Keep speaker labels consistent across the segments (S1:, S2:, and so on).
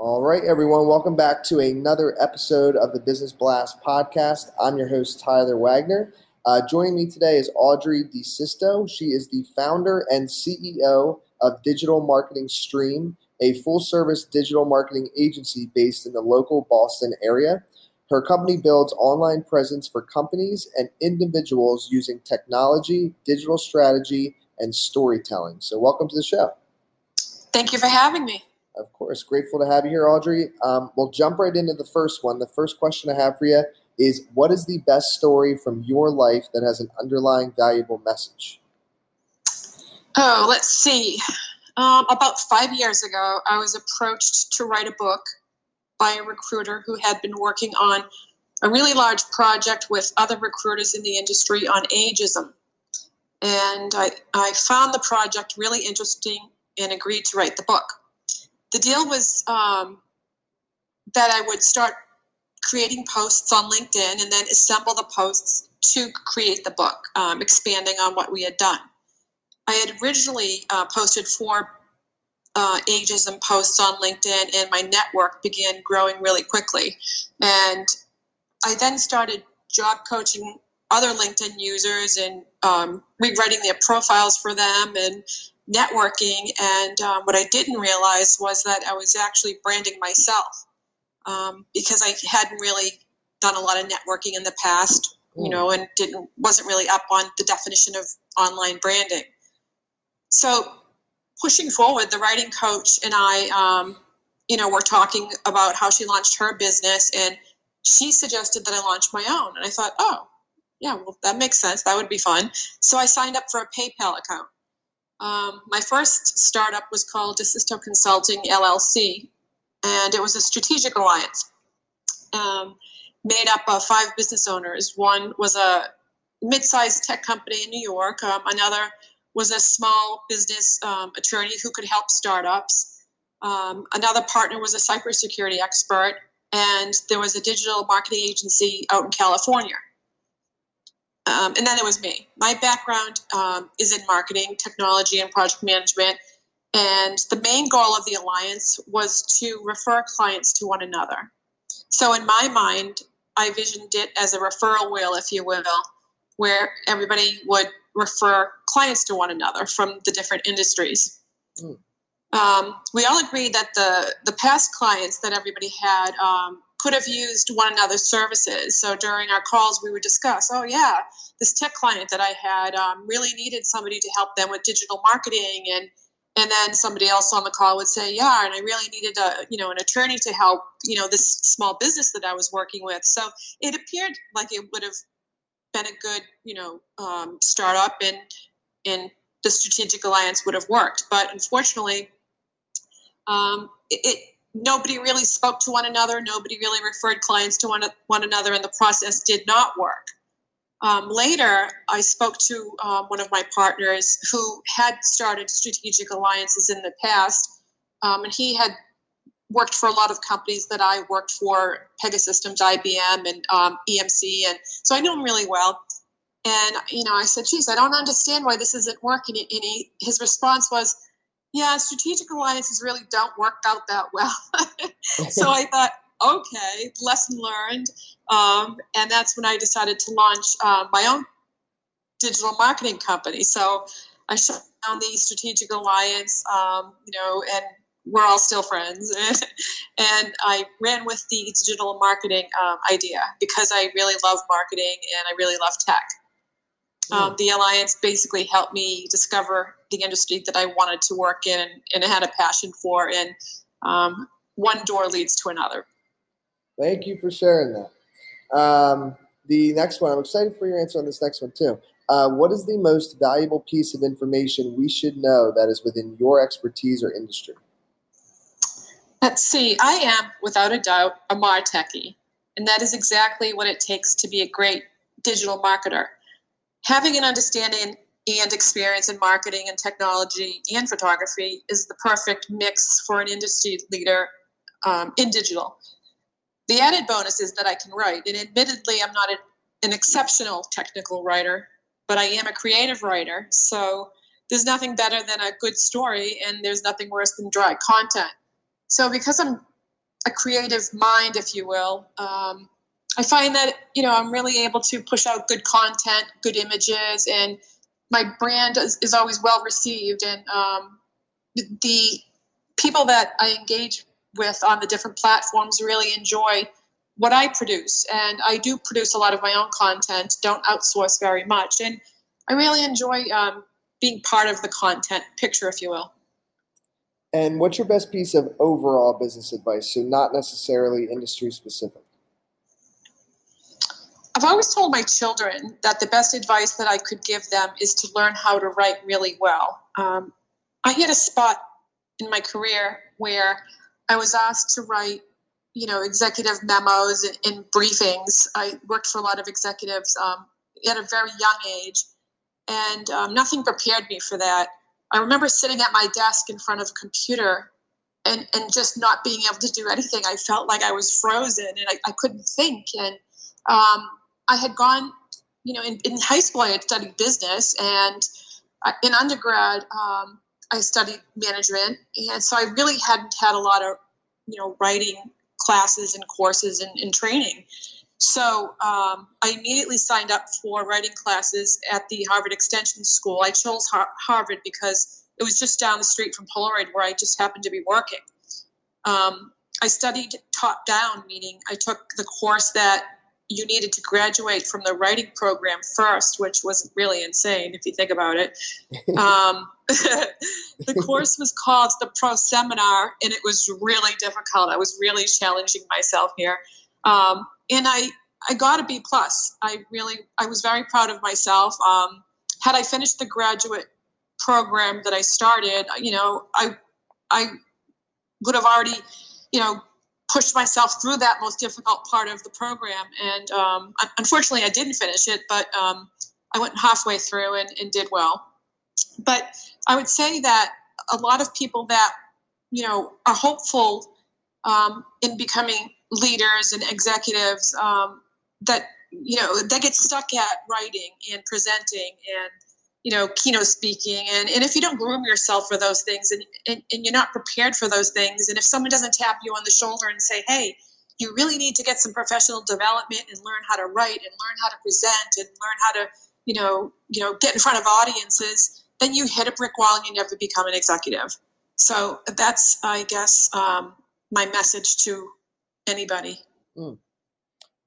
S1: All right, everyone, welcome back to another episode of the Business Blast podcast. I'm your host, Tyler Wagner. Uh, joining me today is Audrey DeSisto. She is the founder and CEO of Digital Marketing Stream, a full service digital marketing agency based in the local Boston area. Her company builds online presence for companies and individuals using technology, digital strategy, and storytelling. So, welcome to the show.
S2: Thank you for having me.
S1: Of course, grateful to have you here, Audrey. Um, we'll jump right into the first one. The first question I have for you is What is the best story from your life that has an underlying valuable message?
S2: Oh, let's see. Um, about five years ago, I was approached to write a book by a recruiter who had been working on a really large project with other recruiters in the industry on ageism. And I, I found the project really interesting and agreed to write the book the deal was um, that I would start creating posts on LinkedIn and then assemble the posts to create the book, um, expanding on what we had done. I had originally uh, posted four uh, ageism posts on LinkedIn, and my network began growing really quickly. And I then started job coaching other LinkedIn users and um, rewriting their profiles for them and networking. And um, what I didn't realize was that I was actually branding myself um, because I hadn't really done a lot of networking in the past, you hmm. know, and didn't wasn't really up on the definition of online branding. So pushing forward, the writing coach and I, um, you know, were talking about how she launched her business, and she suggested that I launch my own. And I thought, oh, yeah, well, that makes sense. That would be fun. So I signed up for a PayPal account. Um, my first startup was called DeSisto Consulting LLC, and it was a strategic alliance um, made up of five business owners. One was a mid-sized tech company in New York. Um, another was a small business um, attorney who could help startups. Um, another partner was a cybersecurity expert, and there was a digital marketing agency out in California. Um, and then there was me. My background um, is in marketing, technology, and project management. And the main goal of the alliance was to refer clients to one another. So, in my mind, I visioned it as a referral wheel, if you will, where everybody would refer clients to one another from the different industries. Mm. Um, we all agreed that the, the past clients that everybody had um, could have used one another's services. So during our calls, we would discuss, oh, yeah, this tech client that I had um, really needed somebody to help them with digital marketing. And, and then somebody else on the call would say, yeah, and I really needed a, you know, an attorney to help, you know, this small business that I was working with. So it appeared like it would have been a good, you know, um, startup and, and the strategic alliance would have worked. But unfortunately, um, it, it nobody really spoke to one another. Nobody really referred clients to one, one another, and the process did not work. Um, later, I spoke to um, one of my partners who had started strategic alliances in the past, um, and he had worked for a lot of companies that I worked for, Pegasystems, IBM, and um, EMC, and so I knew him really well. And you know, I said, "Geez, I don't understand why this isn't working." And he, his response was, yeah, strategic alliances really don't work out that well. so I thought, okay, lesson learned. Um, and that's when I decided to launch uh, my own digital marketing company. So I shut down the strategic alliance, um, you know, and we're all still friends. and I ran with the digital marketing um, idea because I really love marketing and I really love tech. Um, the alliance basically helped me discover the industry that I wanted to work in and, and had a passion for. And um, one door leads to another.
S1: Thank you for sharing that. Um, the next one, I'm excited for your answer on this next one too. Uh, what is the most valuable piece of information we should know that is within your expertise or industry?
S2: Let's see. I am, without a doubt, a Martechie, and that is exactly what it takes to be a great digital marketer. Having an understanding and experience in marketing and technology and photography is the perfect mix for an industry leader um, in digital. The added bonus is that I can write, and admittedly, I'm not a, an exceptional technical writer, but I am a creative writer. So there's nothing better than a good story, and there's nothing worse than dry content. So because I'm a creative mind, if you will, um, I find that you know I'm really able to push out good content, good images, and my brand is, is always well received. And um, the people that I engage with on the different platforms really enjoy what I produce. And I do produce a lot of my own content, don't outsource very much. And I really enjoy um, being part of the content picture, if you will.
S1: And what's your best piece of overall business advice? So, not necessarily industry specific.
S2: I've always told my children that the best advice that I could give them is to learn how to write really well. Um, I hit a spot in my career where I was asked to write, you know, executive memos and, and briefings. I worked for a lot of executives um, at a very young age, and um, nothing prepared me for that. I remember sitting at my desk in front of a computer and, and just not being able to do anything. I felt like I was frozen and I, I couldn't think. And um, I had gone, you know, in, in high school, I had studied business, and uh, in undergrad, um, I studied management, and so I really hadn't had a lot of, you know, writing classes and courses and, and training. So um, I immediately signed up for writing classes at the Harvard Extension School. I chose Har- Harvard because it was just down the street from Polaroid, where I just happened to be working. Um, I studied top down, meaning I took the course that you needed to graduate from the writing program first, which was really insane if you think about it. Um, the course was called the Pro Seminar, and it was really difficult. I was really challenging myself here, um, and I I got a B plus. I really I was very proud of myself. Um, had I finished the graduate program that I started, you know, I I would have already, you know, pushed myself through that most difficult part of the program. And um, unfortunately, I didn't finish it, but um, I went halfway through and, and, did well. But I would say that a lot of people that you know are hopeful um, in becoming leaders and executives um, that you know they get stuck at writing and presenting and you know keynote speaking and, and if you don't groom yourself for those things and, and, and you're not prepared for those things and if someone doesn't tap you on the shoulder and say hey you really need to get some professional development and learn how to write and learn how to present and learn how to you know you know get in front of audiences then you hit a brick wall and you never become an executive. So that's i guess um, my message to anybody. Mm.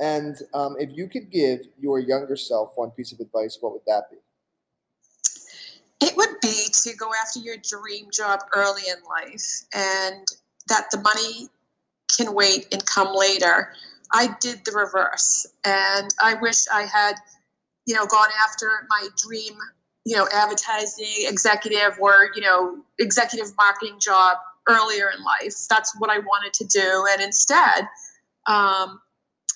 S1: and um, if you could give your younger self one piece of advice what would that be
S2: it would be to go after your dream job early in life and that the money can wait and come later. I did the reverse and I wish I had, you know, gone after my dream, you know, advertising executive or, you know, executive marketing job earlier in life. That's what I wanted to do. And instead, um,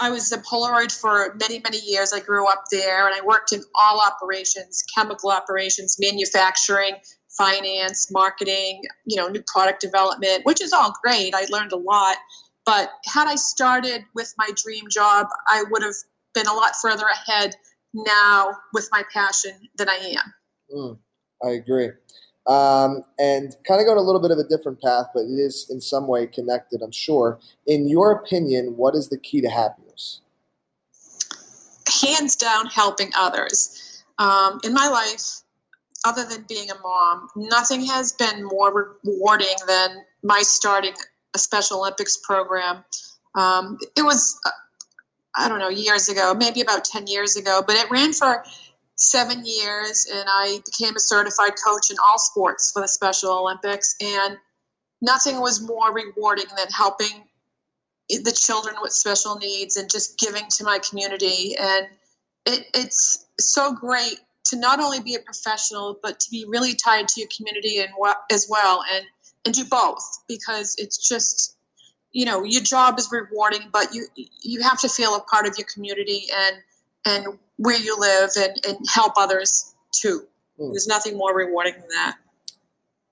S2: I was a Polaroid for many, many years. I grew up there and I worked in all operations, chemical operations, manufacturing, finance, marketing, you know, new product development, which is all great. I learned a lot. But had I started with my dream job, I would have been a lot further ahead now with my passion than I am.
S1: Mm, I agree. Um, and kind of going a little bit of a different path, but it is in some way connected, I'm sure. In your opinion, what is the key to happiness?
S2: Hands down, helping others. Um, in my life, other than being a mom, nothing has been more rewarding than my starting a Special Olympics program. Um, it was, uh, I don't know, years ago, maybe about 10 years ago, but it ran for seven years and I became a certified coach in all sports for the Special Olympics. And nothing was more rewarding than helping the children with special needs and just giving to my community. And it, it's so great to not only be a professional, but to be really tied to your community and as well and, and do both because it's just you know your job is rewarding, but you you have to feel a part of your community and and where you live and, and help others too. Mm. There's nothing more rewarding than that.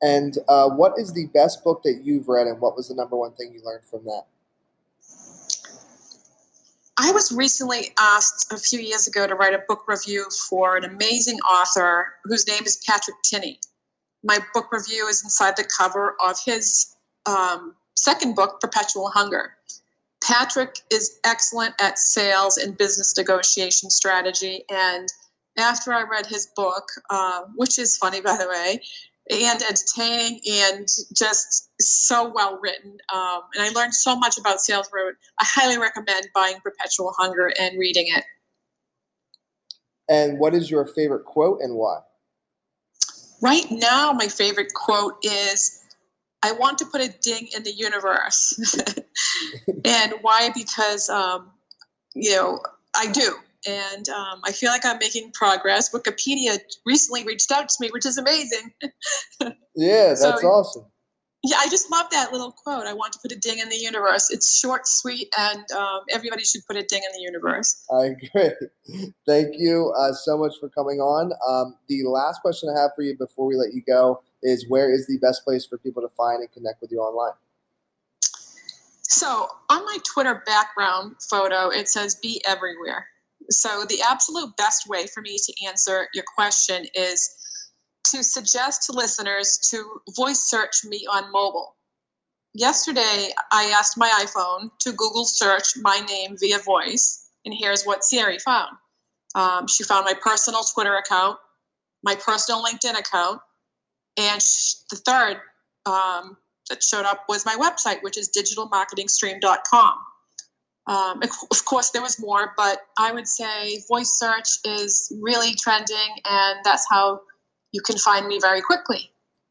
S1: And uh, what is the best book that you've read, and what was the number one thing you learned from that?
S2: I was recently asked a few years ago to write a book review for an amazing author whose name is Patrick Tinney. My book review is inside the cover of his um, second book, Perpetual Hunger. Patrick is excellent at sales and business negotiation strategy. And after I read his book, uh, which is funny, by the way, and entertaining and just so well written. Um, and I learned so much about Sales Road. I highly recommend buying Perpetual Hunger and reading it.
S1: And what is your favorite quote and why?
S2: Right now, my favorite quote is I want to put a ding in the universe. and why? Because, um, you know, I do and um, I feel like I'm making progress. Wikipedia recently reached out to me, which is amazing.
S1: yeah, that's so, awesome.
S2: Yeah, I just love that little quote. I want to put a ding in the universe. It's short, sweet, and um, everybody should put a ding in the universe.
S1: I agree. Thank you uh, so much for coming on. Um, the last question I have for you before we let you go is where is the best place for people to find and connect with you online?
S2: So on my Twitter background photo, it says be everywhere. So, the absolute best way for me to answer your question is to suggest to listeners to voice search me on mobile. Yesterday, I asked my iPhone to Google search my name via voice, and here's what Siri found. Um, she found my personal Twitter account, my personal LinkedIn account, and sh- the third um, that showed up was my website, which is digitalmarketingstream.com. Um, of course, there was more, but I would say voice search is really trending, and that's how you can find me very quickly.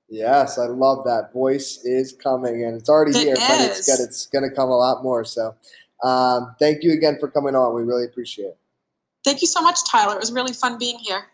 S1: Yes, I love that. Voice is coming, and it's already it here, is. but it's gonna, it's going to come a lot more. So, um, thank you again for coming on. We really appreciate it.
S2: Thank you so much, Tyler. It was really fun being here.